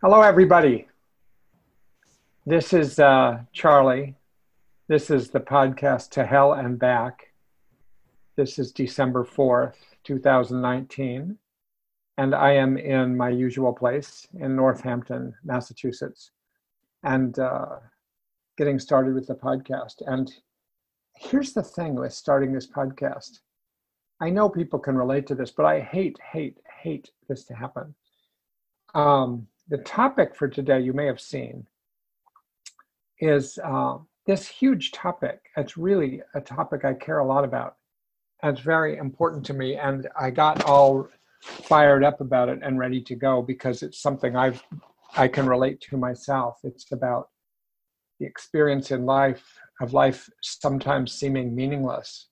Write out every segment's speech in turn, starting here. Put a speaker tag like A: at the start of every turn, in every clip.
A: Hello, everybody. This is uh, Charlie. This is the podcast To Hell and Back. This is December 4th, 2019. And I am in my usual place in Northampton, Massachusetts, and uh, getting started with the podcast. And here's the thing with starting this podcast I know people can relate to this, but I hate, hate, hate this to happen. Um, the topic for today, you may have seen, is uh, this huge topic. It's really a topic I care a lot about. It's very important to me. And I got all fired up about it and ready to go because it's something I've I can relate to myself. It's about the experience in life of life sometimes seeming meaningless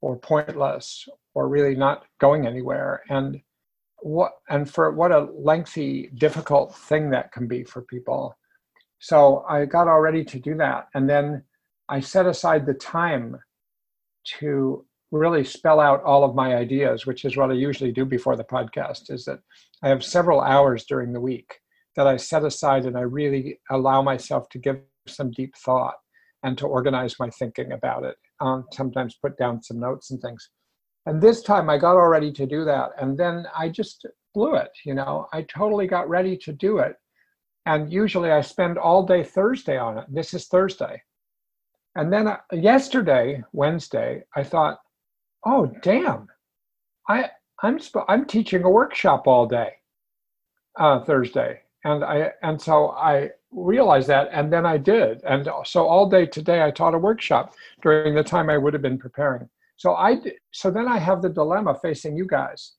A: or pointless or really not going anywhere. And what and for what a lengthy difficult thing that can be for people. So i got all ready to do that and then i set aside the time to really spell out all of my ideas which is what i usually do before the podcast is that i have several hours during the week that i set aside and i really allow myself to give some deep thought and to organize my thinking about it. Um, sometimes put down some notes and things and this time I got all ready to do that. And then I just blew it, you know, I totally got ready to do it. And usually I spend all day Thursday on it. This is Thursday. And then uh, yesterday, Wednesday, I thought, oh, damn, I, I'm, sp- I'm teaching a workshop all day uh, Thursday. And I and so I realized that, and then I did. And so all day today, I taught a workshop during the time I would have been preparing. So I so then I have the dilemma facing you guys,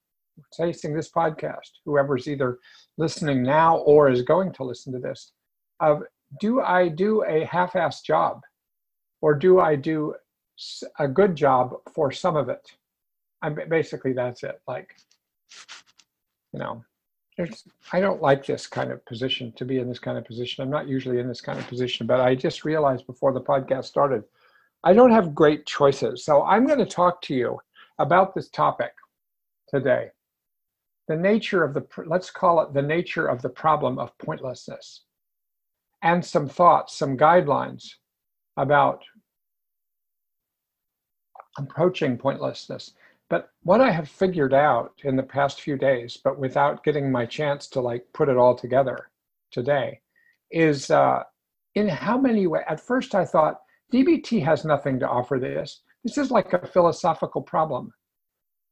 A: facing this podcast, whoever's either listening now or is going to listen to this, of do I do a half-assed job, or do I do a good job for some of it? I'm basically that's it. Like, you know, I don't like this kind of position to be in this kind of position. I'm not usually in this kind of position, but I just realized before the podcast started I don't have great choices. So I'm going to talk to you about this topic today. The nature of the, let's call it the nature of the problem of pointlessness, and some thoughts, some guidelines about approaching pointlessness. But what I have figured out in the past few days, but without getting my chance to like put it all together today, is uh, in how many ways. At first, I thought DBT has nothing to offer this. This is like a philosophical problem.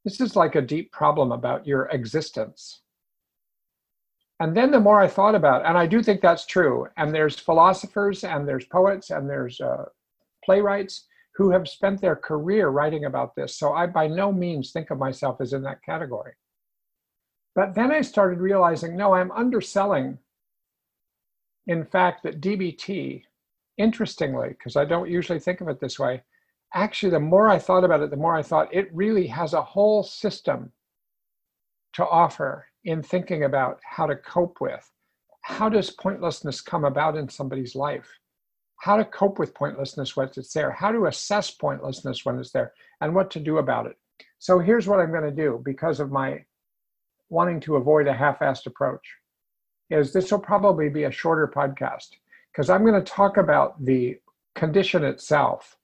A: This is like a deep problem about your existence. And then the more I thought about, and I do think that's true, and there's philosophers and there's poets and there's uh, playwrights who have spent their career writing about this. So I by no means think of myself as in that category. But then I started realizing no, I'm underselling, in fact, that DBT interestingly, because I don't usually think of it this way, actually, the more I thought about it, the more I thought it really has a whole system to offer in thinking about how to cope with. How does pointlessness come about in somebody's life? How to cope with pointlessness when it's there, how to assess pointlessness when it's there, and what to do about it. So here's what I'm going to do because of my wanting to avoid a half-assed approach is this will probably be a shorter podcast because I'm going to talk about the condition itself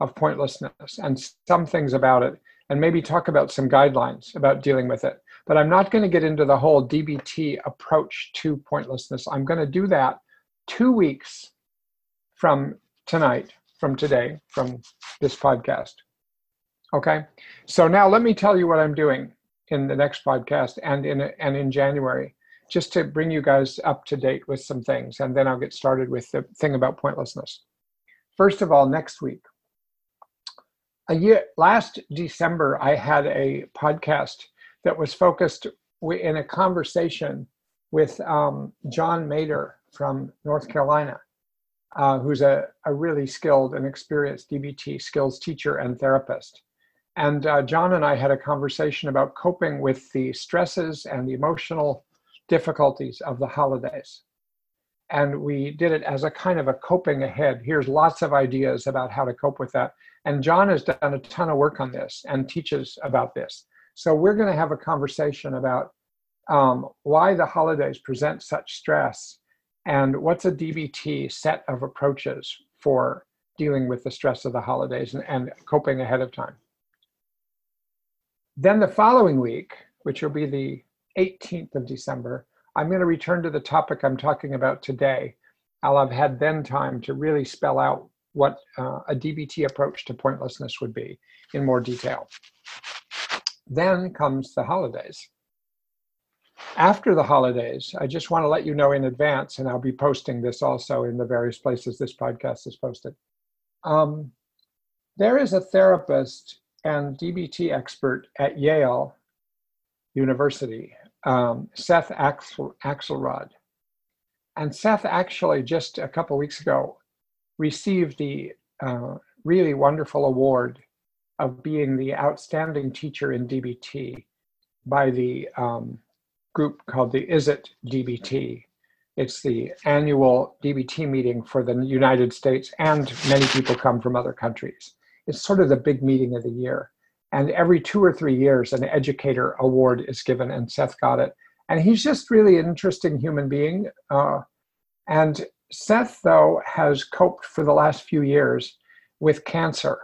A: of pointlessness and some things about it, and maybe talk about some guidelines about dealing with it. But I'm not going to get into the whole DBT approach to pointlessness. I'm going to do that two weeks from tonight, from today, from this podcast. Okay. So now let me tell you what I'm doing in the next podcast and in and in January just to bring you guys up to date with some things, and then I'll get started with the thing about pointlessness. First of all, next week, a year last December, I had a podcast that was focused in a conversation with um, John Mader from North Carolina, uh, who's a, a really skilled and experienced DBT skills teacher and therapist. And uh, John and I had a conversation about coping with the stresses and the emotional difficulties of the holidays. And we did it as a kind of a coping ahead. Here's lots of ideas about how to cope with that. And John has done a ton of work on this and teaches about this. So we're going to have a conversation about um, why the holidays present such stress and what's a DBT set of approaches for dealing with the stress of the holidays and, and coping ahead of time. Then the following week, which will be the 18th of December, I'm going to return to the topic I'm talking about today. I'll have had then time to really spell out what uh, a DBT approach to pointlessness would be in more detail. Then comes the holidays. After the holidays, I just want to let you know in advance, and I'll be posting this also in the various places this podcast is posted. Um, there is a therapist and DBT expert at Yale University, um, Seth Axel, Axelrod. And Seth actually just a couple weeks ago received the uh, really wonderful award of being the outstanding teacher in DBT by the um, group called the Is It DBT. It's the annual DBT meeting for the United States, and many people come from other countries. It's sort of the big meeting of the year. And every two or three years, an educator award is given, and Seth got it. And he's just really an interesting human being. Uh, and Seth, though, has coped for the last few years with cancer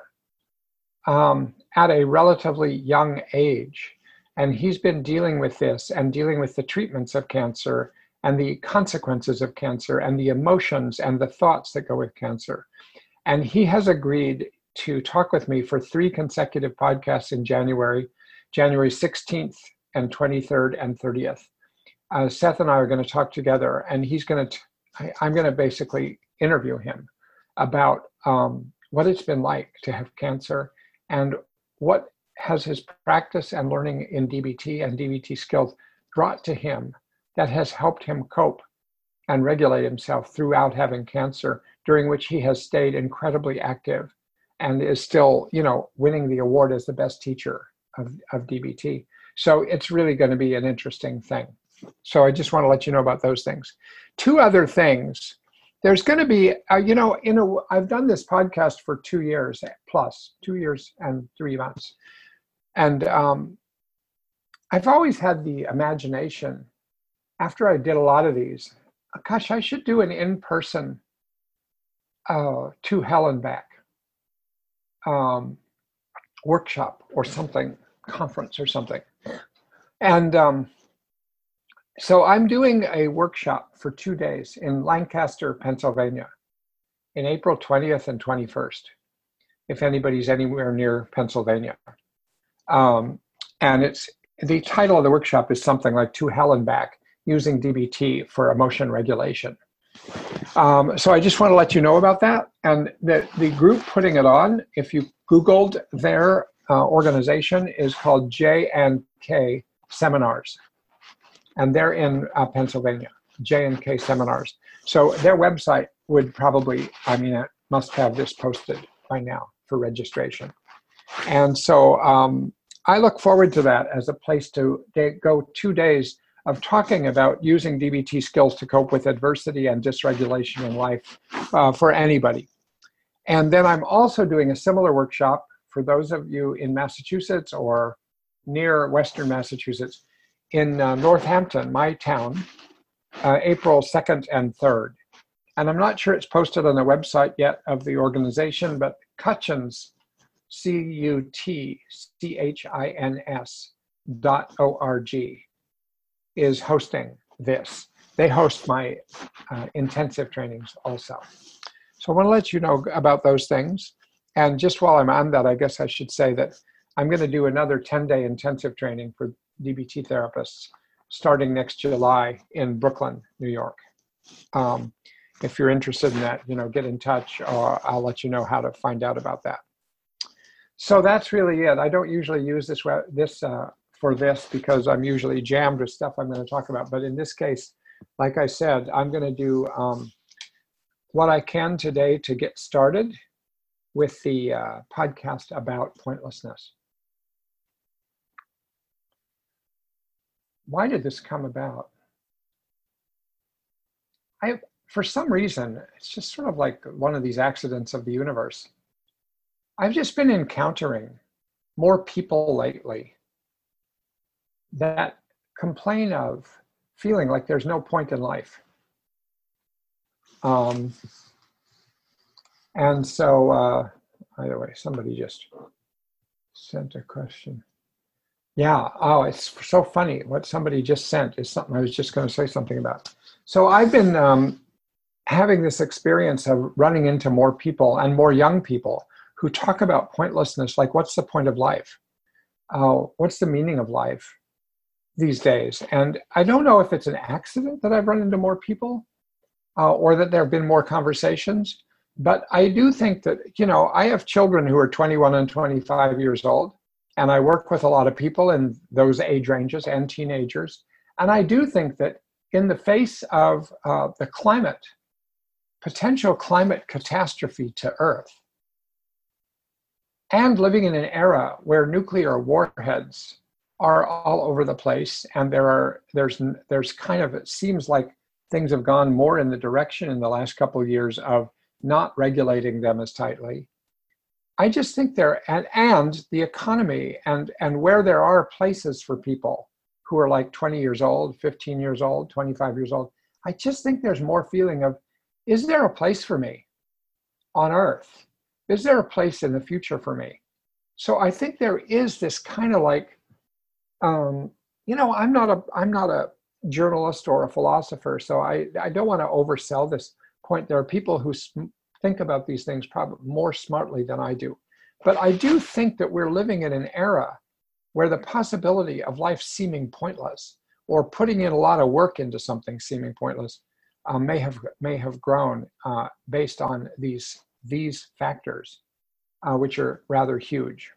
A: um, at a relatively young age. And he's been dealing with this and dealing with the treatments of cancer and the consequences of cancer and the emotions and the thoughts that go with cancer. And he has agreed to talk with me for three consecutive podcasts in January, January 16th and 23rd and 30th. Uh, Seth and I are going to talk together, and he's going to, I'm going to basically interview him about um, what it's been like to have cancer and what has his practice and learning in DBT and DBT skills brought to him that has helped him cope and regulate himself throughout having cancer, during which he has stayed incredibly active and is still, you know, winning the award as the best teacher of, of DBT. So it's really going to be an interesting thing. So I just want to let you know about those things. Two other things. There's going to be, uh, you know, in a, I've done this podcast for two years plus, two years and three months, and um, I've always had the imagination. After I did a lot of these, gosh, I should do an in-person uh, to hell and back um, workshop or something, conference or something. And um, so I'm doing a workshop for two days in Lancaster, Pennsylvania, in April 20th and 21st, if anybody's anywhere near Pennsylvania. Um, and it's the title of the workshop is something like To Hell and Back using DBT for emotion regulation. Um, so I just want to let you know about that. And the, the group putting it on, if you Googled their uh, organization, is called J and K Seminars. And they're in uh, Pennsylvania, J and K Seminars. So their website would probably, I mean, it must have this posted by now for registration. And so um, I look forward to that as a place to go two days of talking about using DBT skills to cope with adversity and dysregulation in life uh, for anybody. And then I'm also doing a similar workshop for those of you in Massachusetts or near Western Massachusetts in uh, Northampton, my town, uh, April 2nd and 3rd. And I'm not sure it's posted on the website yet of the organization, but Cutchins, C U T C H I N S dot O R G is hosting this. They host my uh, intensive trainings also. So I want to let you know about those things. And just while I'm on that, I guess I should say that I'm going to do another 10 day intensive training for DBT therapists starting next July in Brooklyn, New York. Um, if you're interested in that, you know, get in touch or I'll let you know how to find out about that. So that's really it. I don't usually use this, this uh, for this because I'm usually jammed with stuff I'm going to talk about. But in this case, like I said, I'm going to do um, what I can today to get started with the uh, podcast about pointlessness. Why did this come about? I, for some reason, it's just sort of like one of these accidents of the universe. I've just been encountering more people lately that complain of feeling like there's no point in life. Um, and so, uh, by the way, somebody just sent a question. Yeah. Oh, it's so funny. What somebody just sent is something I was just going to say something about. So I've been um, having this experience of running into more people and more young people who talk about pointlessness, like what's the point of life? Uh, what's the meaning of life these days? And I don't know if it's an accident that I've run into more people uh, or that there have been more conversations. But I do think that, you know, I have children who are 21 and 25 years old, and I work with a lot of people in those age ranges and teenagers. And I do think that in the face of uh, the climate, potential climate catastrophe to Earth, and living in an era where nuclear warheads are all over the place and there are there's there's kind of it seems like things have gone more in the direction in the last couple of years of not regulating them as tightly. I just think there and, and the economy and and where there are places for people who are like 20 years old, 15 years old, 25 years old, I just think there's more feeling of is there a place for me on earth? Is there a place in the future for me? So I think there is this kind of like um, you know, I'm not a I'm not a journalist or a philosopher, so I, I don't want to oversell this point. There are people who think about these things probably more smartly than I do. But I do think that we're living in an era where the possibility of life seeming pointless or putting in a lot of work into something seeming pointless uh, may have may have grown uh, based on these these factors, uh, which are rather huge.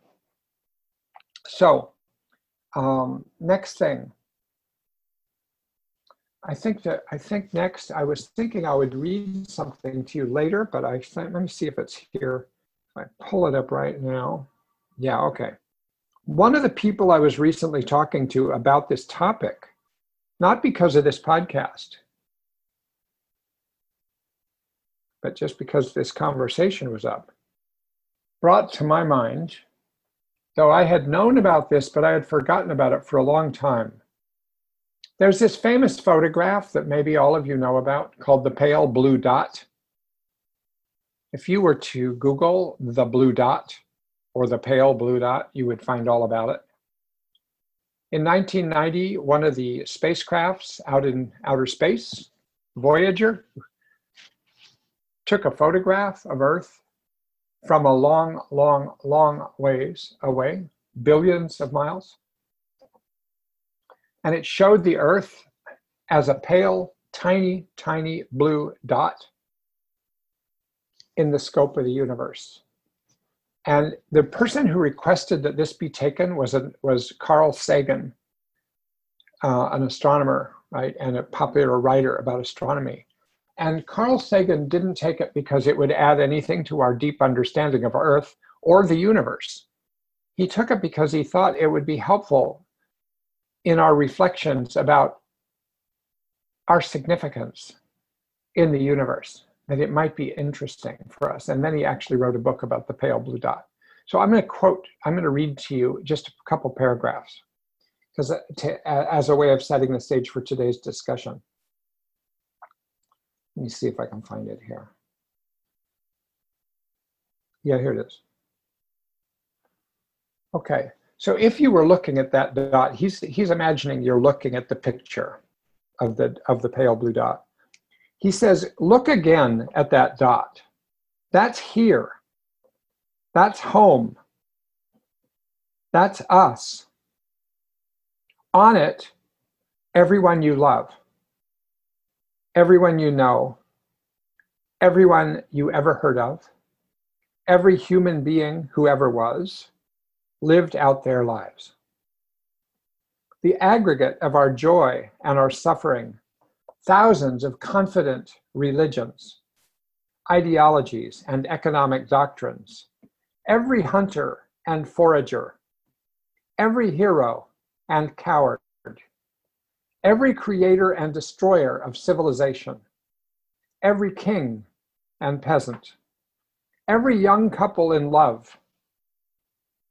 A: So, um, next thing, I think that I think next I was thinking I would read something to you later, but I let me see if it's here. If I pull it up right now. Yeah, okay. One of the people I was recently talking to about this topic, not because of this podcast, but just because this conversation was up, brought to my mind, though I had known about this, but I had forgotten about it for a long time there's this famous photograph that maybe all of you know about called the pale blue dot. If you were to Google the blue dot or the pale blue dot, you would find all about it. In 1990, one of the spacecrafts out in outer space, Voyager, took a photograph of Earth from a long, long, long ways away, billions of miles and it showed the Earth as a pale, tiny, tiny blue dot in the scope of the universe. And the person who requested that this be taken was a, was Carl Sagan, uh, an astronomer, right, and a popular writer about astronomy. And Carl Sagan didn't take it because it would add anything to our deep understanding of Earth or the universe. He took it because he thought it would be helpful in our reflections about our significance in the universe, that it might be interesting for us. And then he actually wrote a book about the pale blue dot. So I'm going to quote, I'm going to read to you just a couple paragraphs because uh, as a way of setting the stage for today's discussion. Let me see if I can find it here. Yeah, here it is. Okay, so if you were looking at that dot, he's, he's imagining you're looking at the picture of the, of the pale blue dot. He says, look again at that dot. That's here. That's home. That's us. On it, everyone you love, everyone you know, everyone you ever heard of, every human being who ever was, lived out their lives. The aggregate of our joy and our suffering, thousands of confident religions, ideologies, and economic doctrines, every hunter and forager, every hero and coward, every creator and destroyer of civilization, every king and peasant, every young couple in love,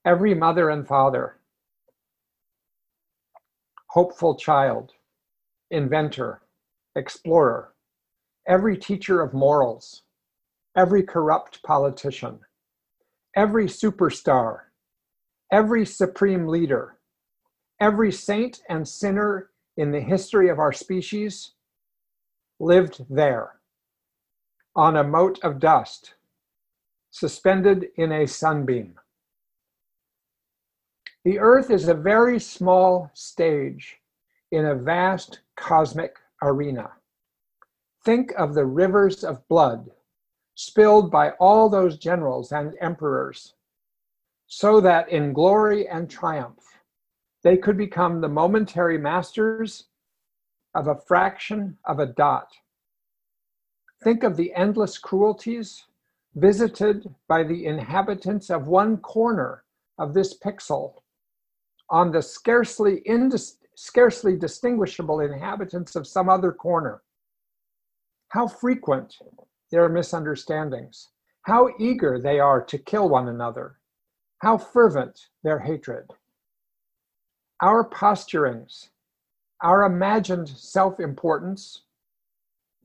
A: every mother and father, hopeful child, inventor, explorer, every teacher of morals, every corrupt politician, every superstar, every supreme leader, every saint and sinner in the history of our species lived there on a mote of dust, suspended in a sunbeam. The Earth is a very small stage in a vast cosmic arena. Think of the rivers of blood spilled by all those generals and emperors, so that in glory and triumph they could become the momentary masters of a fraction of a dot. Think of the endless cruelties visited by the inhabitants of one corner of this pixel on the scarcely, indis- scarcely distinguishable inhabitants of some other corner. How frequent their misunderstandings, how eager they are to kill one another, how fervent their hatred. Our posturings, our imagined self importance,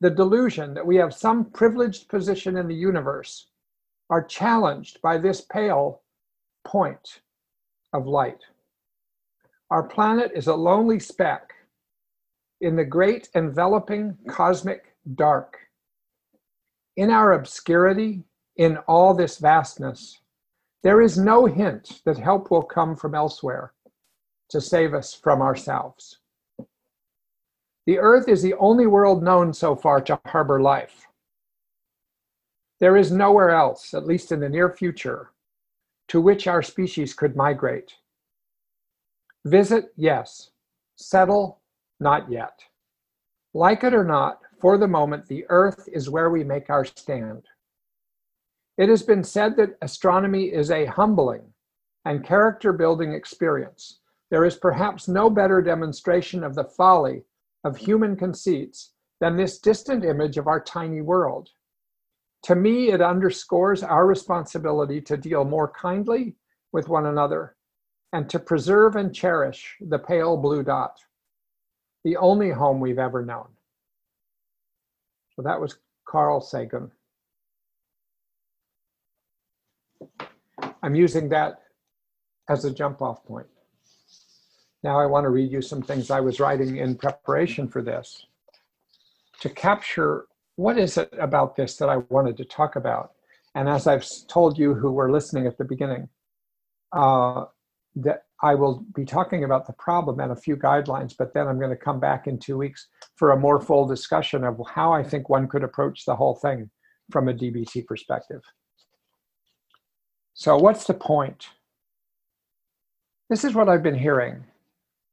A: the delusion that we have some privileged position in the universe are challenged by this pale point of light. Our planet is a lonely speck in the great enveloping cosmic dark. In our obscurity, in all this vastness, there is no hint that help will come from elsewhere to save us from ourselves. The Earth is the only world known so far to harbor life. There is nowhere else, at least in the near future, to which our species could migrate. Visit, yes. Settle, not yet. Like it or not, for the moment, the Earth is where we make our stand. It has been said that astronomy is a humbling and character building experience. There is perhaps no better demonstration of the folly of human conceits than this distant image of our tiny world. To me, it underscores our responsibility to deal more kindly with one another and to preserve and cherish the pale blue dot, the only home we've ever known. So that was Carl Sagan. I'm using that as a jump off point. Now I want to read you some things I was writing in preparation for this to capture what is it about this that I wanted to talk about. And as I've told you who were listening at the beginning, uh, that I will be talking about the problem and a few guidelines, but then I'm going to come back in two weeks for a more full discussion of how I think one could approach the whole thing from a DBT perspective. So, what's the point? This is what I've been hearing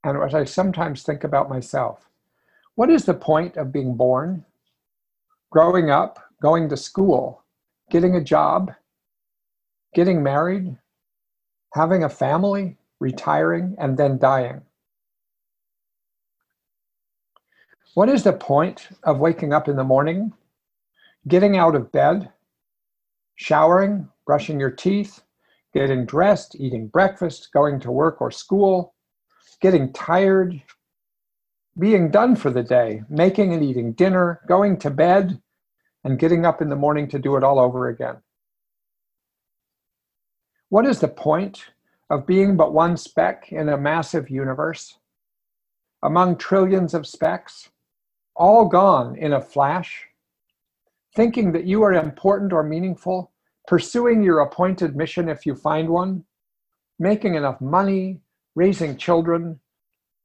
A: and what I sometimes think about myself. What is the point of being born, growing up, going to school, getting a job, getting married, having a family, retiring, and then dying? What is the point of waking up in the morning, getting out of bed, showering, brushing your teeth, getting dressed, eating breakfast, going to work or school, getting tired, being done for the day, making and eating dinner, going to bed, and getting up in the morning to do it all over again. What is the point of being but one speck in a massive universe? Among trillions of specks, all gone in a flash? Thinking that you are important or meaningful, pursuing your appointed mission if you find one, making enough money, raising children,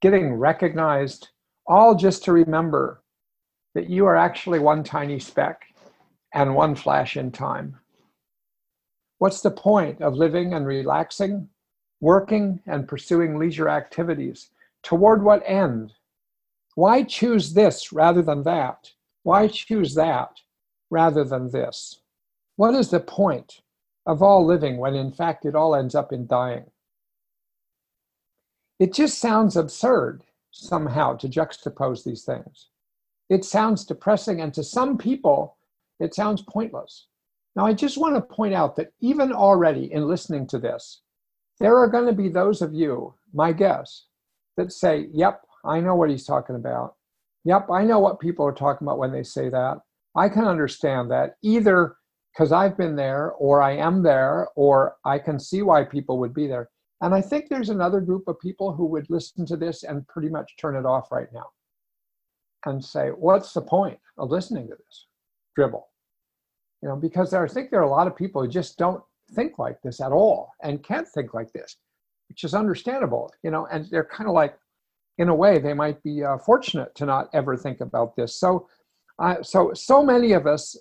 A: getting recognized, all just to remember that you are actually one tiny speck and one flash in time. What's the point of living and relaxing, working and pursuing leisure activities? Toward what end? Why choose this rather than that? Why choose that rather than this? What is the point of all living when in fact it all ends up in dying? It just sounds absurd somehow to juxtapose these things. It sounds depressing, and to some people, it sounds pointless. Now, I just want to point out that even already in listening to this, there are going to be those of you, my guess, that say, Yep, I know what he's talking about. Yep, I know what people are talking about when they say that. I can understand that either because I've been there, or I am there, or I can see why people would be there. And I think there's another group of people who would listen to this and pretty much turn it off right now and say, What's the point of listening to this dribble? You know, because there, I think there are a lot of people who just don't think like this at all and can't think like this, which is understandable, you know, and they're kind of like, in a way, they might be uh, fortunate to not ever think about this. So, uh, so, so many of us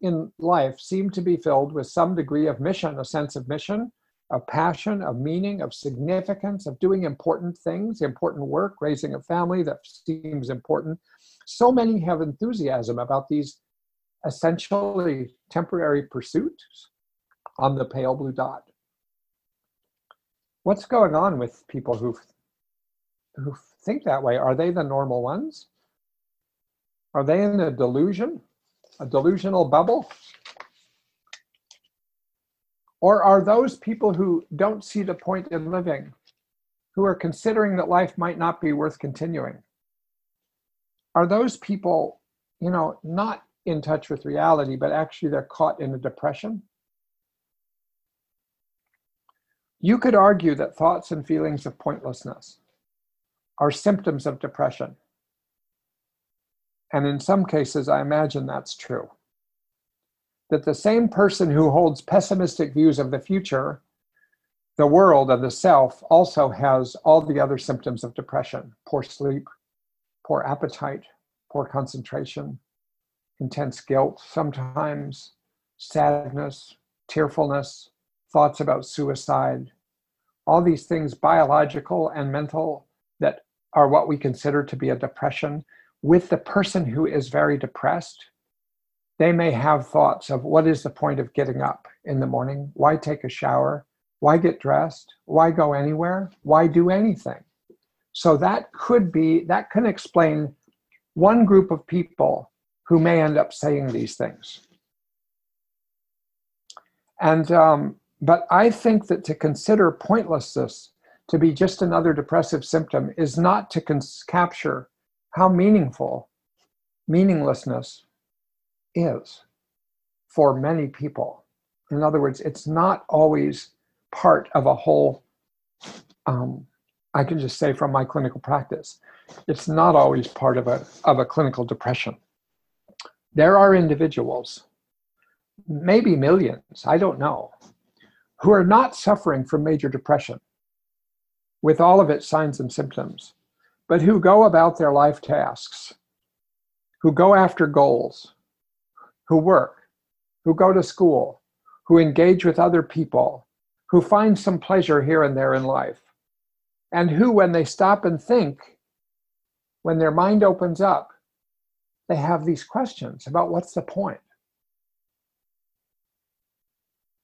A: in life seem to be filled with some degree of mission, a sense of mission, of passion, of meaning, of significance, of doing important things, important work, raising a family that seems important. So many have enthusiasm about these essentially temporary pursuits on the pale blue dot. What's going on with people who who think that way? Are they the normal ones? Are they in a delusion? a delusional bubble? Or are those people who don't see the point in living, who are considering that life might not be worth continuing? Are those people, you know, not in touch with reality, but actually they're caught in a depression? You could argue that thoughts and feelings of pointlessness are symptoms of depression. And in some cases, I imagine that's true. That the same person who holds pessimistic views of the future, the world, and the self also has all the other symptoms of depression poor sleep, poor appetite, poor concentration, intense guilt, sometimes sadness, tearfulness, thoughts about suicide, all these things, biological and mental, that are what we consider to be a depression. With the person who is very depressed, they may have thoughts of what is the point of getting up in the morning? Why take a shower? Why get dressed? Why go anywhere? Why do anything? So that could be, that can explain one group of people who may end up saying these things. And, um, but I think that to consider pointlessness to be just another depressive symptom is not to cons- capture how meaningful meaninglessness is for many people. In other words, it's not always part of a whole, um, I can just say from my clinical practice, it's not always part of a, of a clinical depression. There are individuals, maybe millions, I don't know, who are not suffering from major depression with all of its signs and symptoms but who go about their life tasks, who go after goals, who work, who go to school, who engage with other people, who find some pleasure here and there in life, and who, when they stop and think, when their mind opens up, they have these questions about what's the point.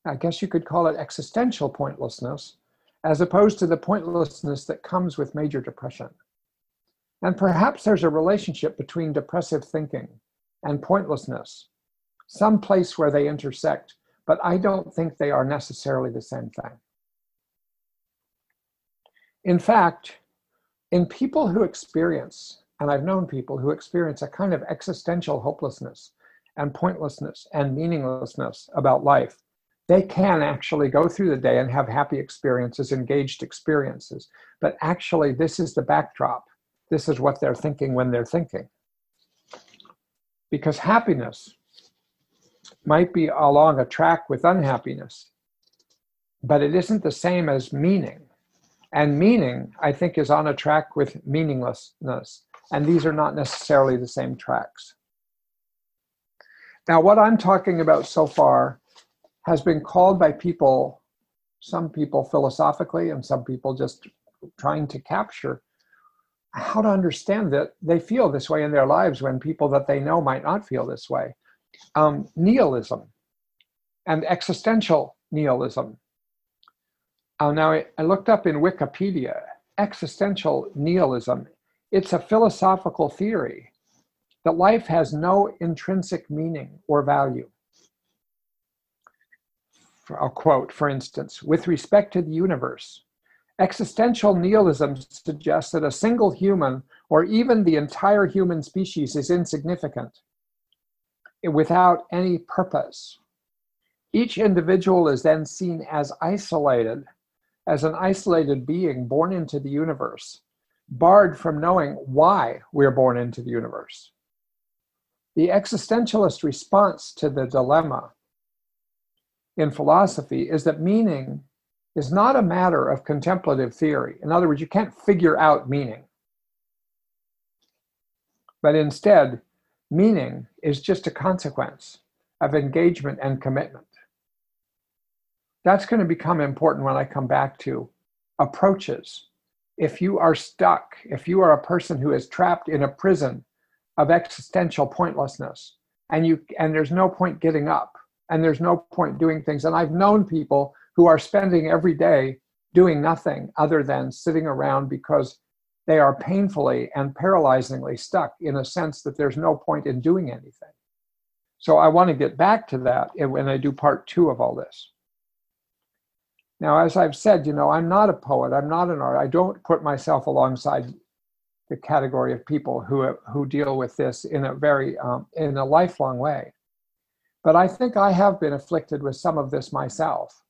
A: I guess you could call it existential pointlessness, as opposed to the pointlessness that comes with major depression. And perhaps there's a relationship between depressive thinking and pointlessness, some place where they intersect, but I don't think they are necessarily the same thing. In fact, in people who experience, and I've known people who experience a kind of existential hopelessness and pointlessness and meaninglessness about life, they can actually go through the day and have happy experiences, engaged experiences. But actually, this is the backdrop this is what they're thinking when they're thinking. Because happiness might be along a track with unhappiness, but it isn't the same as meaning. And meaning, I think, is on a track with meaninglessness. And these are not necessarily the same tracks. Now, what I'm talking about so far has been called by people, some people philosophically, and some people just trying to capture how to understand that they feel this way in their lives when people that they know might not feel this way. Um, nihilism and existential nihilism. Uh, now, I, I looked up in Wikipedia existential nihilism. It's a philosophical theory that life has no intrinsic meaning or value. I'll quote, for instance, with respect to the universe, Existential nihilism suggests that a single human or even the entire human species is insignificant without any purpose. Each individual is then seen as isolated, as an isolated being born into the universe, barred from knowing why we're born into the universe. The existentialist response to the dilemma in philosophy is that meaning is not a matter of contemplative theory. In other words, you can't figure out meaning. But instead, meaning is just a consequence of engagement and commitment. That's going to become important when I come back to approaches. If you are stuck, if you are a person who is trapped in a prison of existential pointlessness and you and there's no point getting up and there's no point doing things and I've known people who are spending every day doing nothing other than sitting around because they are painfully and paralyzingly stuck in a sense that there's no point in doing anything. So I want to get back to that when I do part two of all this. Now, as I've said, you know, I'm not a poet, I'm not an artist. I don't put myself alongside the category of people who, who deal with this in a very, um, in a lifelong way. But I think I have been afflicted with some of this myself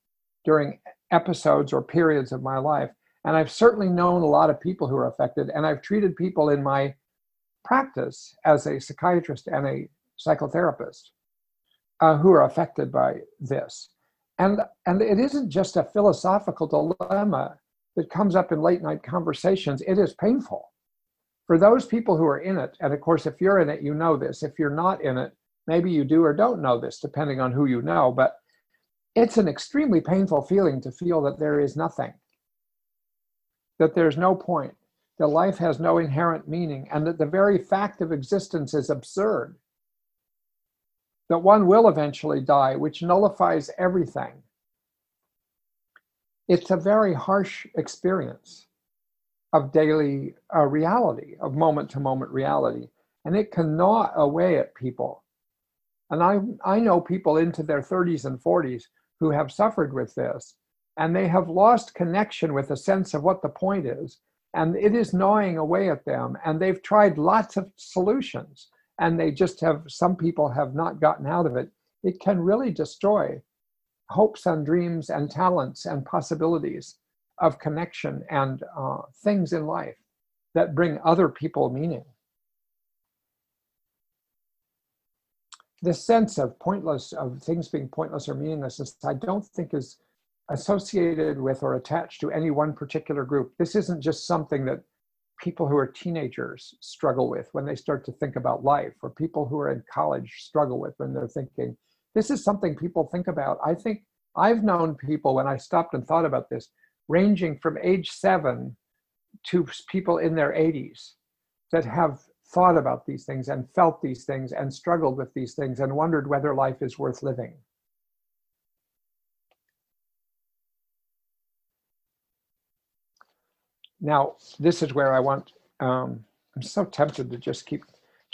A: during episodes or periods of my life. And I've certainly known a lot of people who are affected, and I've treated people in my practice as a psychiatrist and a psychotherapist uh, who are affected by this. And, and it isn't just a philosophical dilemma that comes up in late night conversations, it is painful. For those people who are in it, and of course, if you're in it, you know this. If you're not in it, maybe you do or don't know this, depending on who you know. But it's an extremely painful feeling to feel that there is nothing, that there's no point, that life has no inherent meaning, and that the very fact of existence is absurd. That one will eventually die, which nullifies everything. It's a very harsh experience of daily uh, reality, of moment to moment reality, and it can gnaw away at people. And I, I know people into their 30s and 40s who have suffered with this, and they have lost connection with a sense of what the point is, and it is gnawing away at them. And they've tried lots of solutions, and they just have, some people have not gotten out of it. It can really destroy hopes and dreams and talents and possibilities of connection and uh, things in life that bring other people meaning. this sense of pointless of things being pointless or meaningless i don't think is associated with or attached to any one particular group. This isn't just something that people who are teenagers struggle with when they start to think about life or people who are in college struggle with when they're thinking. This is something people think about. I think i've known people when i stopped and thought about this ranging from age 7 to people in their 80s that have thought about these things and felt these things and struggled with these things and wondered whether life is worth living. Now, this is where I want, um, I'm so tempted to just keep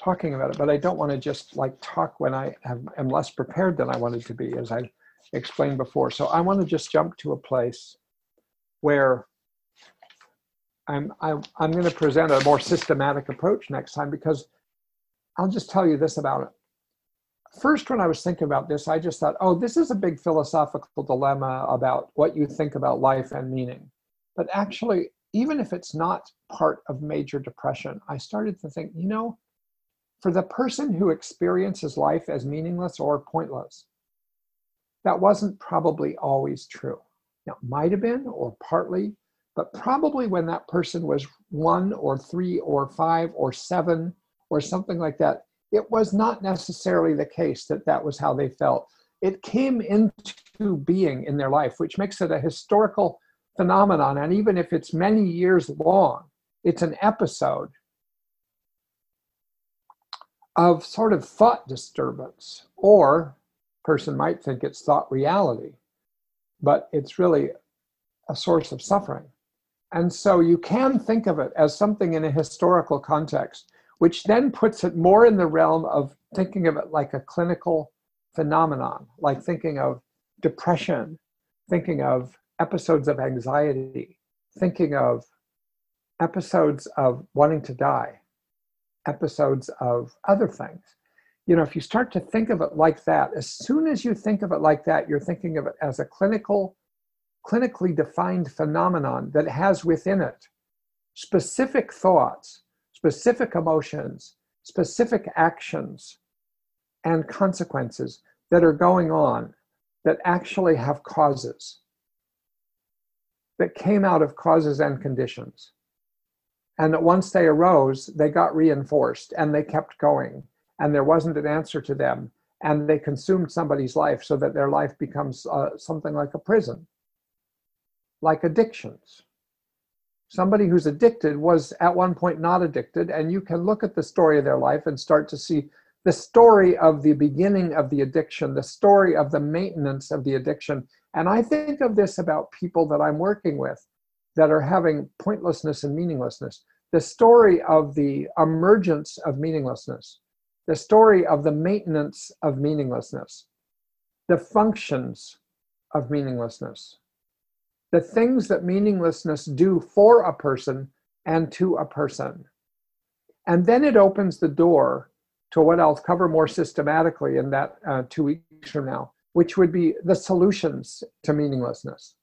A: talking about it, but I don't want to just like talk when I have, am less prepared than I wanted to be, as I explained before. So I want to just jump to a place where I'm, I'm, I'm going to present a more systematic approach next time because I'll just tell you this about it. First, when I was thinking about this, I just thought, oh, this is a big philosophical dilemma about what you think about life and meaning. But actually, even if it's not part of major depression, I started to think, you know, for the person who experiences life as meaningless or pointless, that wasn't probably always true. Now, it might have been, or partly, but probably when that person was one or three or five or seven or something like that, it was not necessarily the case that that was how they felt. It came into being in their life, which makes it a historical phenomenon. And even if it's many years long, it's an episode of sort of thought disturbance, or person might think it's thought reality, but it's really a source of suffering. And so you can think of it as something in a historical context, which then puts it more in the realm of thinking of it like a clinical phenomenon, like thinking of depression, thinking of episodes of anxiety, thinking of episodes of wanting to die, episodes of other things. You know, if you start to think of it like that, as soon as you think of it like that, you're thinking of it as a clinical, clinically defined phenomenon that has within it specific thoughts, specific emotions, specific actions, and consequences that are going on that actually have causes, that came out of causes and conditions. And that once they arose, they got reinforced and they kept going. And there wasn't an answer to them. And they consumed somebody's life so that their life becomes uh, something like a prison, like addictions. Somebody who's addicted was at one point not addicted, and you can look at the story of their life and start to see the story of the beginning of the addiction, the story of the maintenance of the addiction. And I think of this about people that I'm working with that are having pointlessness and meaninglessness, the story of the emergence of meaninglessness, the story of the maintenance of meaninglessness, the functions of meaninglessness, the things that meaninglessness do for a person and to a person. And then it opens the door to what I'll cover more systematically in that uh, two weeks from now, which would be the solutions to meaninglessness.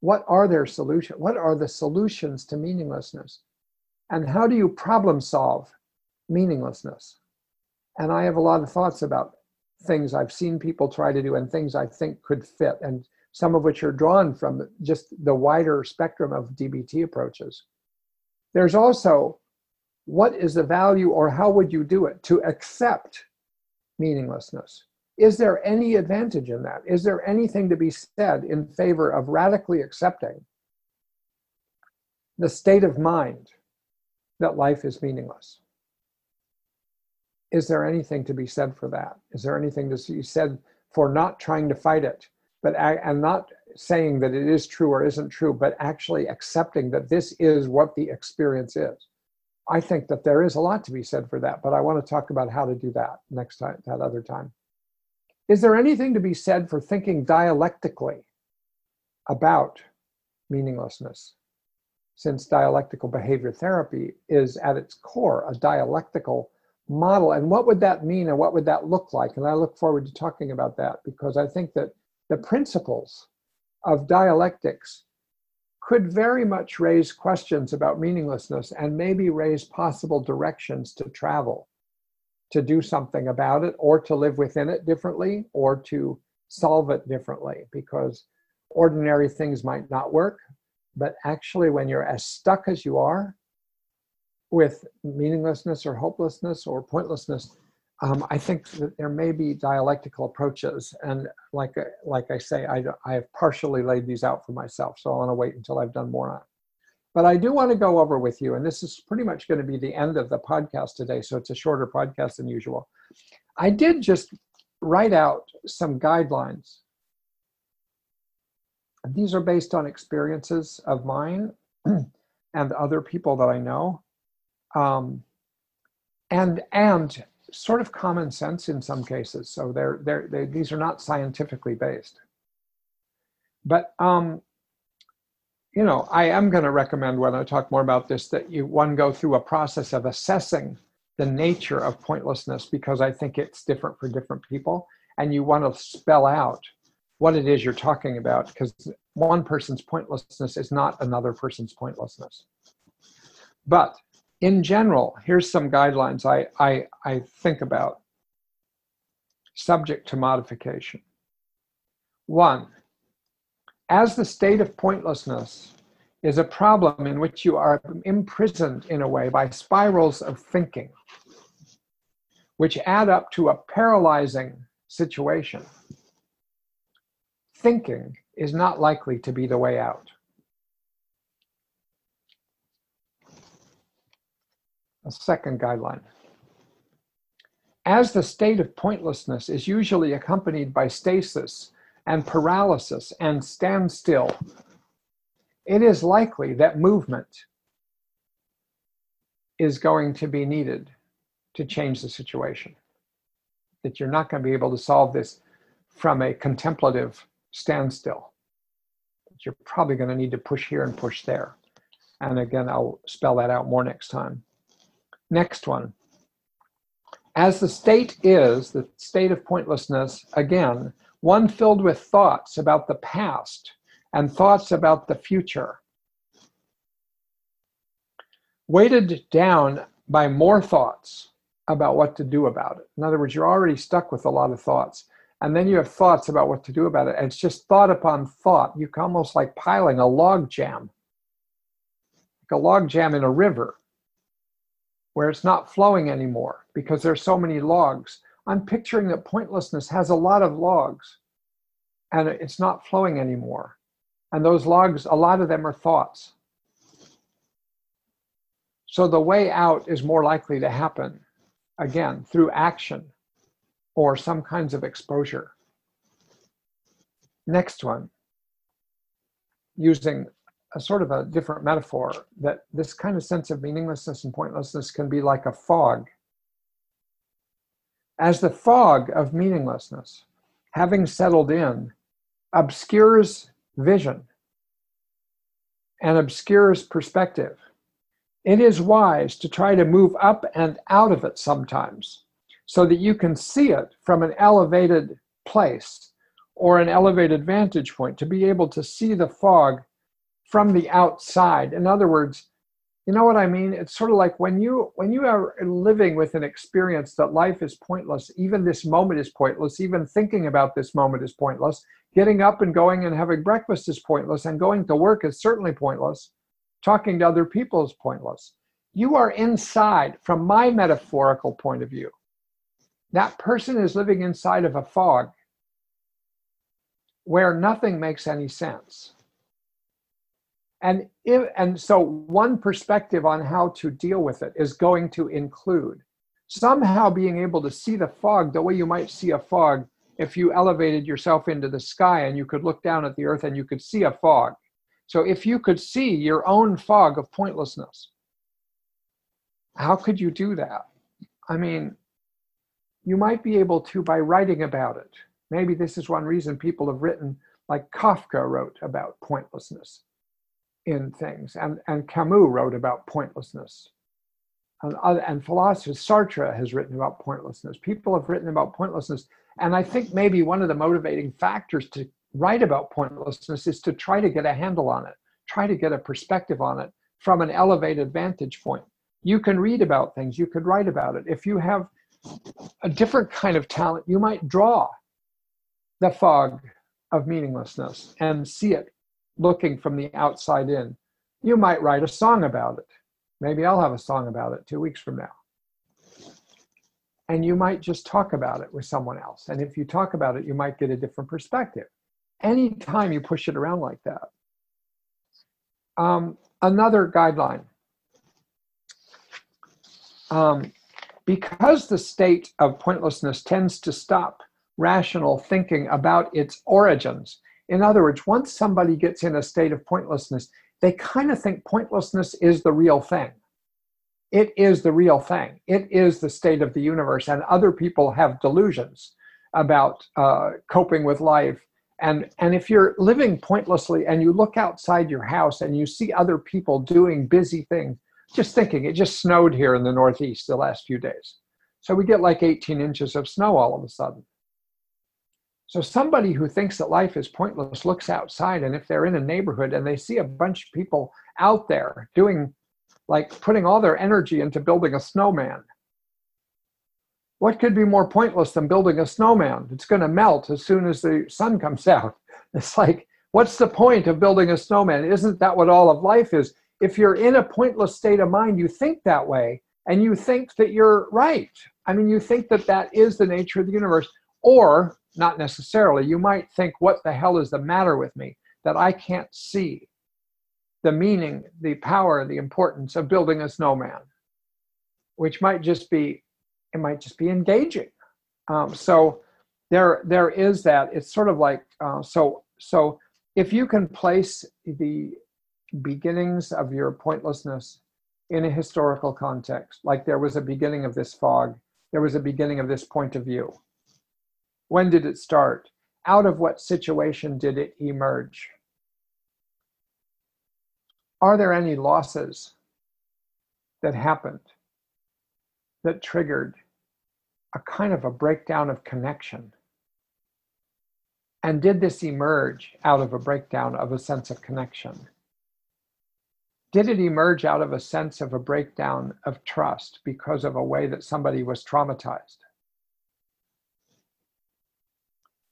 A: What are their solutions? What are the solutions to meaninglessness? And how do you problem solve meaninglessness? And I have a lot of thoughts about things I've seen people try to do and things I think could fit, and some of which are drawn from just the wider spectrum of DBT approaches. There's also what is the value or how would you do it to accept meaninglessness? Is there any advantage in that? Is there anything to be said in favor of radically accepting the state of mind that life is meaningless? Is there anything to be said for that? Is there anything to be said for not trying to fight it, but and not saying that it is true or isn't true, but actually accepting that this is what the experience is? I think that there is a lot to be said for that, but I want to talk about how to do that next time, that other time. Is there anything to be said for thinking dialectically about meaninglessness? Since dialectical behavior therapy is at its core a dialectical model. And what would that mean and what would that look like? And I look forward to talking about that because I think that the principles of dialectics could very much raise questions about meaninglessness and maybe raise possible directions to travel, to do something about it, or to live within it differently, or to solve it differently, because ordinary things might not work. But actually, when you're as stuck as you are with meaninglessness or hopelessness or pointlessness, um, I think that there may be dialectical approaches, and like like I say, I, I have partially laid these out for myself, so I want to wait until I've done more on it. But I do want to go over with you, and this is pretty much going to be the end of the podcast today, so it's a shorter podcast than usual. I did just write out some guidelines. These are based on experiences of mine and other people that I know, um, and and sort of common sense in some cases. So they're, they're, they, these are not scientifically based. But, um, you know, I am going to recommend when I talk more about this that you one go through a process of assessing the nature of pointlessness because I think it's different for different people. And you want to spell out what it is you're talking about because one person's pointlessness is not another person's pointlessness. But in general, here's some guidelines I, I, I think about subject to modification. One, as the state of pointlessness is a problem in which you are imprisoned in a way by spirals of thinking, which add up to a paralyzing situation, thinking is not likely to be the way out. A second guideline. As the state of pointlessness is usually accompanied by stasis and paralysis and standstill, it is likely that movement is going to be needed to change the situation. That you're not going to be able to solve this from a contemplative standstill. you're probably going to need to push here and push there. And again, I'll spell that out more next time. Next one. As the state is, the state of pointlessness, again, one filled with thoughts about the past and thoughts about the future, weighted down by more thoughts about what to do about it. In other words, you're already stuck with a lot of thoughts. And then you have thoughts about what to do about it. And it's just thought upon thought. You almost like piling a log jam, like a log jam in a river where it's not flowing anymore because there's so many logs. I'm picturing that pointlessness has a lot of logs and it's not flowing anymore. And those logs, a lot of them are thoughts. So the way out is more likely to happen again through action or some kinds of exposure. Next one, using a sort of a different metaphor, that this kind of sense of meaninglessness and pointlessness can be like a fog. As the fog of meaninglessness, having settled in, obscures vision and obscures perspective it is wise to try to move up and out of it sometimes so that you can see it from an elevated place or an elevated vantage point, to be able to see the fog from the outside. In other words, you know what I mean? It's sort of like when you when you are living with an experience that life is pointless, even this moment is pointless, even thinking about this moment is pointless, getting up and going and having breakfast is pointless, and going to work is certainly pointless talking to other people is pointless. You are inside, from my metaphorical point of view. That person is living inside of a fog where nothing makes any sense. And, if, and so, one perspective on how to deal with it is going to include somehow being able to see the fog the way you might see a fog if you elevated yourself into the sky and you could look down at the earth and you could see a fog. So if you could see your own fog of pointlessness, how could you do that? I mean, you might be able to by writing about it. Maybe this is one reason people have written, like Kafka wrote about pointlessness in things, and, and Camus wrote about pointlessness. And, and philosophers, Sartre has written about pointlessness. People have written about pointlessness. And I think maybe one of the motivating factors to write about pointlessness is to try to get a handle on it, try to get a perspective on it from an elevated vantage point. You can read about things, you could write about it. If you have a different kind of talent, you might draw the fog of meaninglessness and see it looking from the outside in. You might write a song about it. Maybe I'll have a song about it two weeks from now. And you might just talk about it with someone else. And if you talk about it, you might get a different perspective anytime you push it around like that. Um, another guideline. Um, because the state of pointlessness tends to stop rational thinking about its origins. In other words, once somebody gets in a state of pointlessness, they kind of think pointlessness is the real thing. It is the real thing. It is the state of the universe, and other people have delusions about uh, coping with life and and if you're living pointlessly and you look outside your house and you see other people doing busy things just thinking it just snowed here in the northeast the last few days so we get like 18 inches of snow all of a sudden so somebody who thinks that life is pointless looks outside and if they're in a neighborhood and they see a bunch of people out there doing like putting all their energy into building a snowman what could be more pointless than building a snowman? It's going to melt as soon as the sun comes out. It's like, what's the point of building a snowman? Isn't that what all of life is? If you're in a pointless state of mind, you think that way and you think that you're right. I mean, you think that that is the nature of the universe, or not necessarily. You might think, what the hell is the matter with me that I can't see the meaning, the power, the importance of building a snowman, which might just be it might just be engaging. Um, so there there is that. It's sort of like uh, so so if you can place the beginnings of your pointlessness in a historical context, like there was a beginning of this fog, there was a beginning of this point of view. When did it start? Out of what situation did it emerge? are there any losses that happened that triggered a kind of a breakdown of connection? And did this emerge out of a breakdown of a sense of connection? Did it emerge out of a sense of a breakdown of trust because of a way that somebody was traumatized?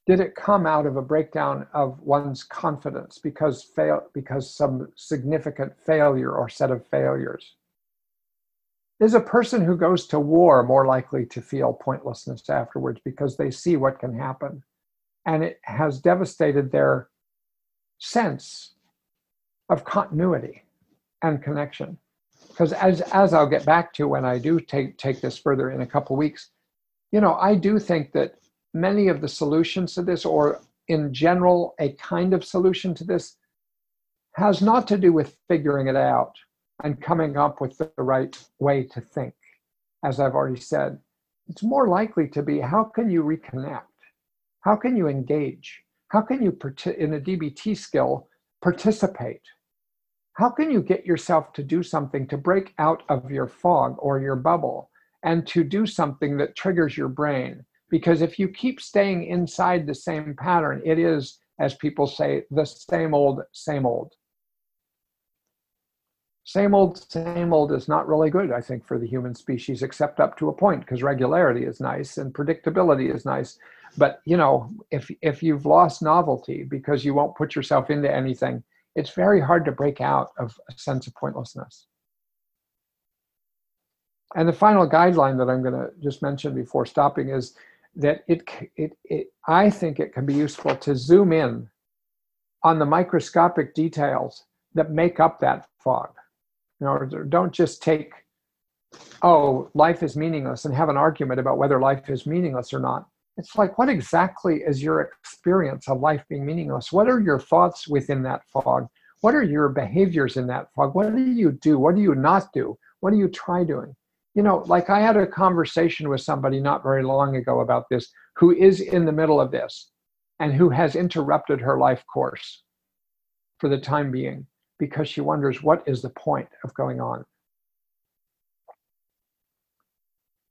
A: Did it come out of a breakdown of one's confidence because fail because some significant failure or set of failures? Is a person who goes to war more likely to feel pointlessness afterwards because they see what can happen? And it has devastated their sense of continuity and connection. Because as, as I'll get back to when I do take, take this further in a couple weeks, you know, I do think that many of the solutions to this, or in general, a kind of solution to this, has not to do with figuring it out and coming up with the right way to think, as I've already said. It's more likely to be how can you reconnect? How can you engage? How can you, in a DBT skill, participate? How can you get yourself to do something to break out of your fog or your bubble and to do something that triggers your brain? Because if you keep staying inside the same pattern, it is, as people say, the same old, same old same old, same old is not really good, I think, for the human species, except up to a point, because regularity is nice and predictability is nice. But you know, if if you've lost novelty because you won't put yourself into anything, it's very hard to break out of a sense of pointlessness. And the final guideline that I'm going to just mention before stopping is that it, it, it I think it can be useful to zoom in on the microscopic details that make up that fog you know, don't just take, oh, life is meaningless and have an argument about whether life is meaningless or not. It's like, what exactly is your experience of life being meaningless? What are your thoughts within that fog? What are your behaviors in that fog? What do you do? What do you not do? What do you try doing? You know, like I had a conversation with somebody not very long ago about this who is in the middle of this and who has interrupted her life course for the time being because she wonders what is the point of going on.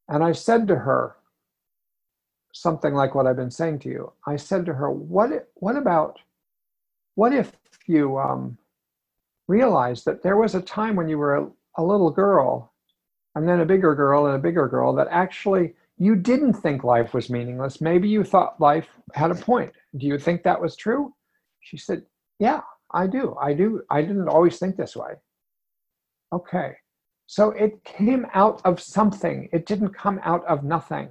A: And I said to her something like what I've been saying to you. I said to her, "What? What about? What if you um, realized that there was a time when you were a, a little girl, and then a bigger girl and a bigger girl that actually you didn't think life was meaningless. Maybe you thought life had a point. Do you think that was true?" She said, "Yeah." I do. I do. I didn't always think this way. Okay. So it came out of something, it didn't come out of nothing.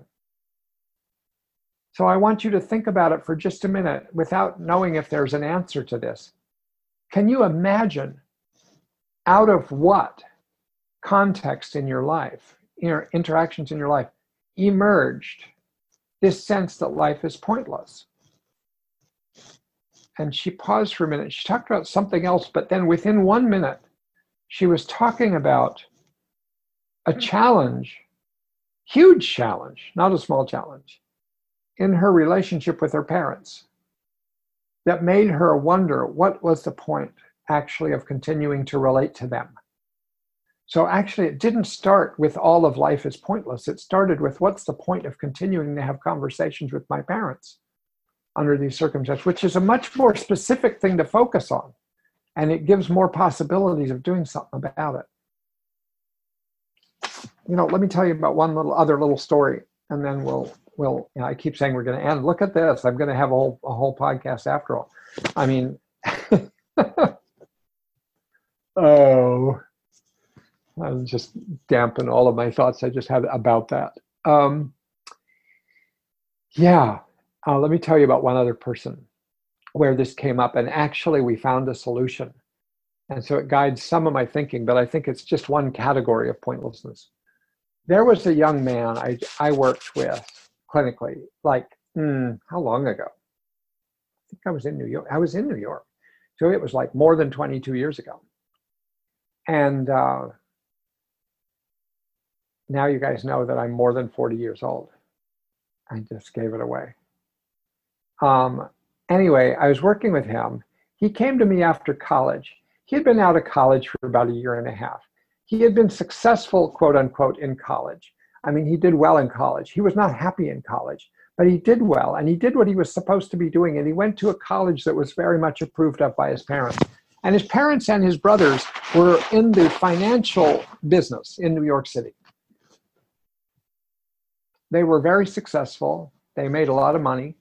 A: So I want you to think about it for just a minute without knowing if there's an answer to this. Can you imagine out of what context in your life, your interactions in your life, emerged this sense that life is pointless? and she paused for a minute. She talked about something else, but then within one minute, she was talking about a challenge, huge challenge, not a small challenge, in her relationship with her parents that made her wonder what was the point actually of continuing to relate to them. So actually, it didn't start with all of life is pointless. It started with what's the point of continuing to have conversations with my parents? under these circumstances, which is a much more specific thing to focus on. And it gives more possibilities of doing something about it. You know, let me tell you about one little other little story, and then we'll we'll. You know, I keep saying we're going to end. Look at this. I'm going to have a whole a whole podcast after all. I mean, oh, I'll just dampen all of my thoughts I just had about that. Um, yeah, uh, let me tell you about one other person where this came up, and actually we found a solution. And so it guides some of my thinking, but I think it's just one category of pointlessness. There was a young man I, I worked with clinically, like, hmm, how long ago? I think I was in New York. I was in New York. So it was like more than 22 years ago. And uh, now you guys know that I'm more than 40 years old. I just gave it away. Um, anyway, I was working with him. He came to me after college. He had been out of college for about a year and a half. He had been successful, quote unquote, in college. I mean, he did well in college. He was not happy in college, but he did well and he did what he was supposed to be doing. And he went to a college that was very much approved of by his parents. And his parents and his brothers were in the financial business in New York City. They were very successful. They made a lot of money.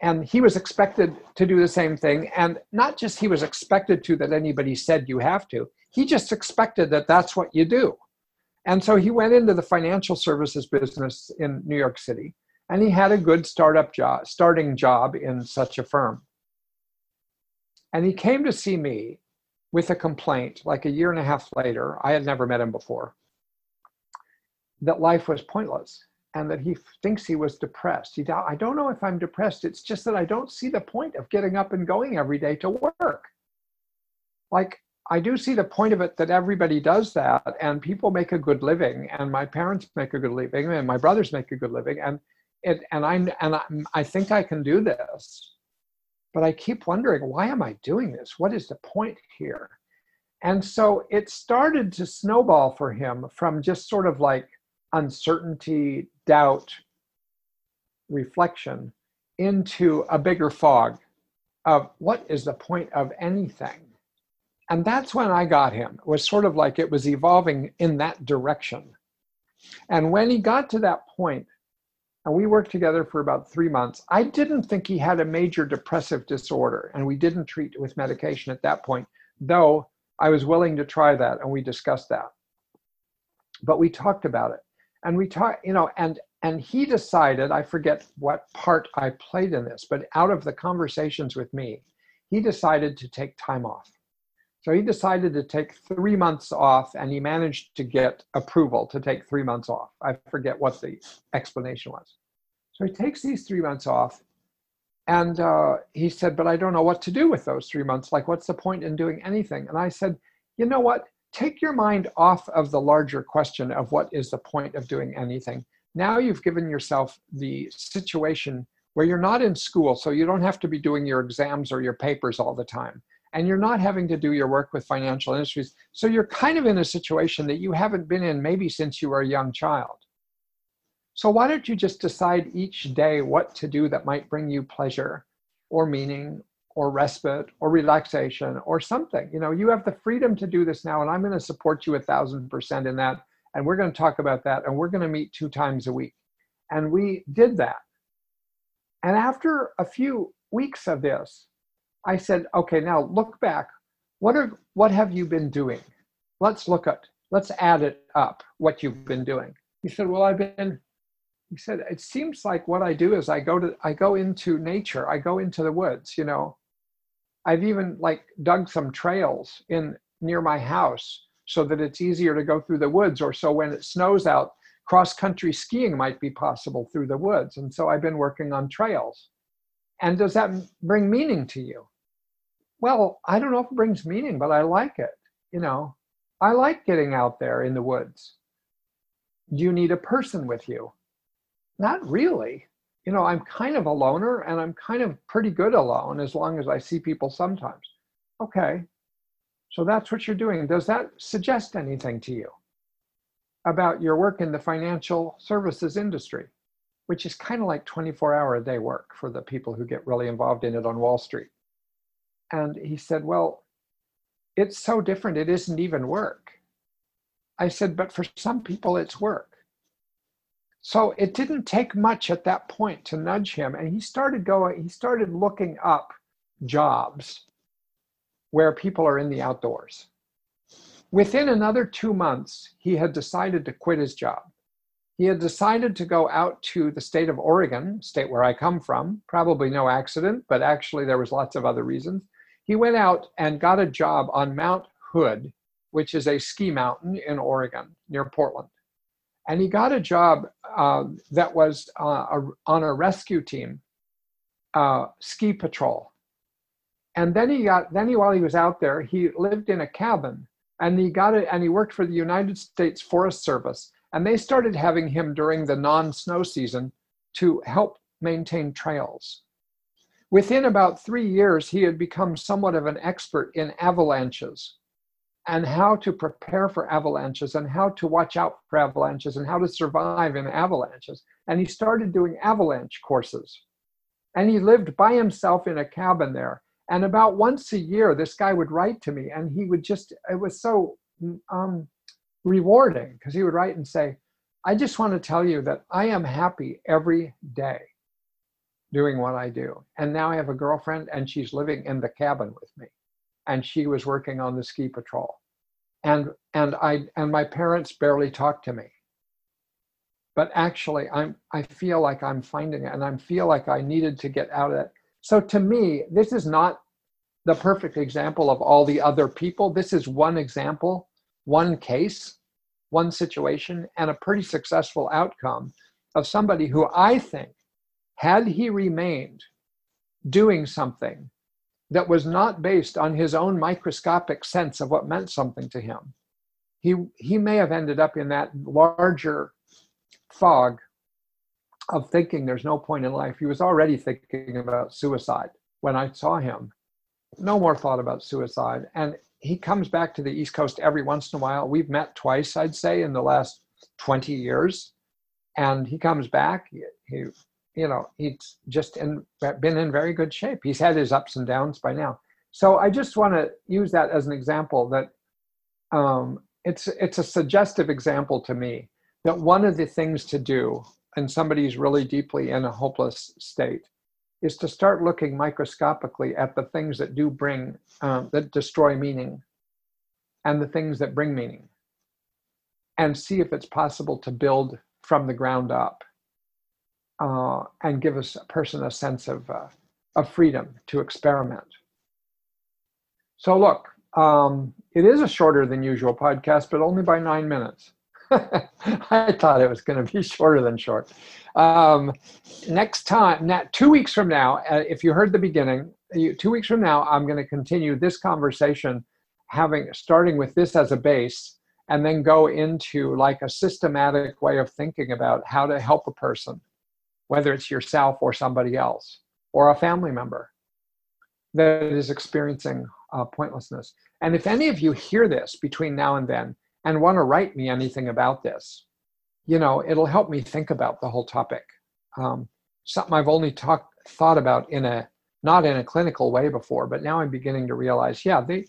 A: And he was expected to do the same thing. And not just he was expected to that anybody said you have to, he just expected that that's what you do. And so he went into the financial services business in New York City and he had a good startup job, starting job in such a firm. And he came to see me with a complaint like a year and a half later. I had never met him before. That life was pointless and that he thinks he was depressed. He, I don't know if I'm depressed. It's just that I don't see the point of getting up and going every day to work. Like, I do see the point of it that everybody does that and people make a good living and my parents make a good living and my brothers make a good living and it and I and I, I think I can do this but I keep wondering, why am I doing this? What is the point here? And so it started to snowball for him from just sort of like uncertainty, doubt, reflection into a bigger fog of what is the point of anything? And that's when I got him. It was sort of like it was evolving in that direction. And when he got to that point, and we worked together for about three months. I didn't think he had a major depressive disorder, and we didn't treat with medication at that point, though I was willing to try that, and we discussed that. But we talked about it, and we talked, you know, and and he decided, I forget what part I played in this, but out of the conversations with me, he decided to take time off. So he decided to take three months off, and he managed to get approval to take three months off. I forget what the explanation was. So he takes these three months off, and uh, he said, But I don't know what to do with those three months. Like, what's the point in doing anything? And I said, You know what? Take your mind off of the larger question of what is the point of doing anything. Now you've given yourself the situation where you're not in school, so you don't have to be doing your exams or your papers all the time and you're not having to do your work with financial industries. So you're kind of in a situation that you haven't been in maybe since you were a young child. So why don't you just decide each day what to do that might bring you pleasure or meaning or respite or relaxation or something? You know, you have the freedom to do this now, and I'm going to support you a thousand percent in that. And we're going to talk about that, and we're going to meet two times a week. And we did that. And after a few weeks of this, I said, okay, now look back. What are what have you been doing? Let's look at let's add it up what you've been doing. He said, well, I've been. He said, it seems like what I do is I go to I go into nature. I go into the woods. You know, I've even like dug some trails in near my house so that it's easier to go through the woods. Or so when it snows out, cross country skiing might be possible through the woods. And so I've been working on trails. And does that bring meaning to you? Well, I don't know if it brings meaning, but I like it. You know, I like getting out there in the woods. Do you need a person with you? Not really. You know, I'm kind of a loner and I'm kind of pretty good alone as long as I see people sometimes. Okay. So that's what you're doing. Does that suggest anything to you about your work in the financial services industry, which is kind of like 24 hour a day work for the people who get really involved in it on Wall Street? And he said, Well, it's so different, it isn't even work. I said, But for some people, it's work. So it didn't take much at that point to nudge him. And he started going, he started looking up jobs where people are in the outdoors. Within another two months, he had decided to quit his job. He had decided to go out to the state of Oregon, state where I come from. Probably no accident, but actually there was lots of other reasons. He went out and got a job on Mount Hood, which is a ski mountain in Oregon near Portland. And he got a job uh, that was uh, a, on a rescue team, uh, ski patrol. And then he got, then he, while he was out there, he lived in a cabin and he got it, and he worked for the United States Forest Service. And they started having him during the non snow season to help maintain trails. Within about three years, he had become somewhat of an expert in avalanches and how to prepare for avalanches and how to watch out for avalanches and how to survive in avalanches. And he started doing avalanche courses. And he lived by himself in a cabin there. And about once a year, this guy would write to me and he would just, it was so um, rewarding because he would write and say, I just want to tell you that I am happy every day doing what I do. And now I have a girlfriend and she's living in the cabin with me. And she was working on the ski patrol. And and I and my parents barely talked to me. But actually I'm I feel like I'm finding it and I feel like I needed to get out of it. So to me, this is not the perfect example of all the other people. This is one example, one case, one situation, and a pretty successful outcome of somebody who I think had he remained doing something that was not based on his own microscopic sense of what meant something to him, he, he may have ended up in that larger fog of thinking there's no point in life. He was already thinking about suicide when I saw him. No more thought about suicide. And he comes back to the East Coast every once in a while. We've met twice, I'd say, in the last 20 years. And he comes back. He, he you know, he's just in, been in very good shape. He's had his ups and downs by now. So I just want to use that as an example that um, it's it's a suggestive example to me that one of the things to do, and somebody's really deeply in a hopeless state, is to start looking microscopically at the things that do bring um, that destroy meaning, and the things that bring meaning, and see if it's possible to build from the ground up uh, and give a person a sense of, uh, of freedom to experiment. So, look, um, it is a shorter than usual podcast, but only by nine minutes. I thought it was going to be shorter than short. Um, next time, now, two weeks from now, uh, if you heard the beginning, you, two weeks from now, I'm going to continue this conversation, having starting with this as a base, and then go into like a systematic way of thinking about how to help a person whether it's yourself or somebody else or a family member that is experiencing uh, pointlessness. And if any of you hear this between now and then and want to write me anything about this, you know, it'll help me think about the whole topic. Um, something I've only talked thought about in a not in a clinical way before, but now I'm beginning to realize, yeah, they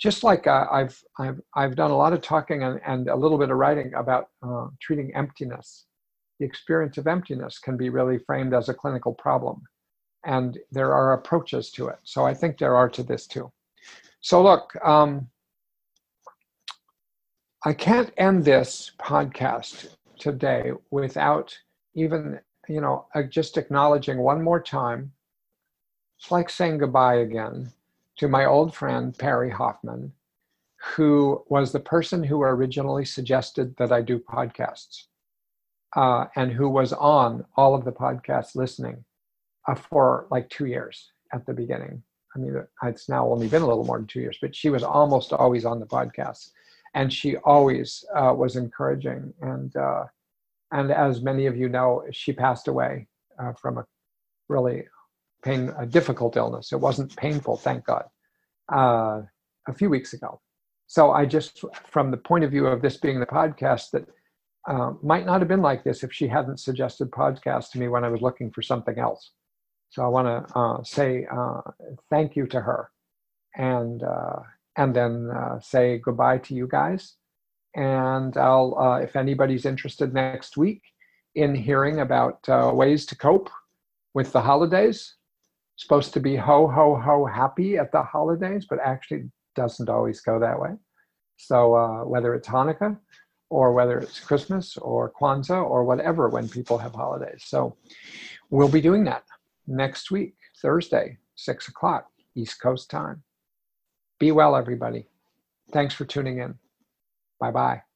A: just like uh, I've I've I've done a lot of talking and, and a little bit of writing about uh, treating emptiness the experience of emptiness can be really framed as a clinical problem. And there are approaches to it. So I think there are to this too. So, look, um, I can't end this podcast today without even, you know, uh, just acknowledging one more time. It's like saying goodbye again to my old friend, Perry Hoffman, who was the person who originally suggested that I do podcasts uh, and who was on all of the podcasts listening uh, for like two years at the beginning. I mean, it's now only been a little more than two years, but she was almost always on the podcast, and she always uh, was encouraging. And uh, and as many of you know, she passed away uh, from a really pain, a difficult illness. It wasn't painful, thank God, uh, a few weeks ago. So I just, from the point of view of this being the podcast, that uh, might not have been like this if she hadn't suggested podcasts to me when I was looking for something else. So I want to uh, say uh, thank you to her, and uh, and then uh, say goodbye to you guys. And I'll, uh, if anybody's interested next week in hearing about ways to cope with the holidays, supposed to be ho ho ho happy at the holidays, but actually doesn't always go that way. So whether it's Hanukkah or whether it's Christmas or Kwanzaa or whatever when people have holidays. So we'll be doing that next week, Thursday, six o'clock, East Coast time. Be well, everybody. Thanks for tuning in. Bye bye.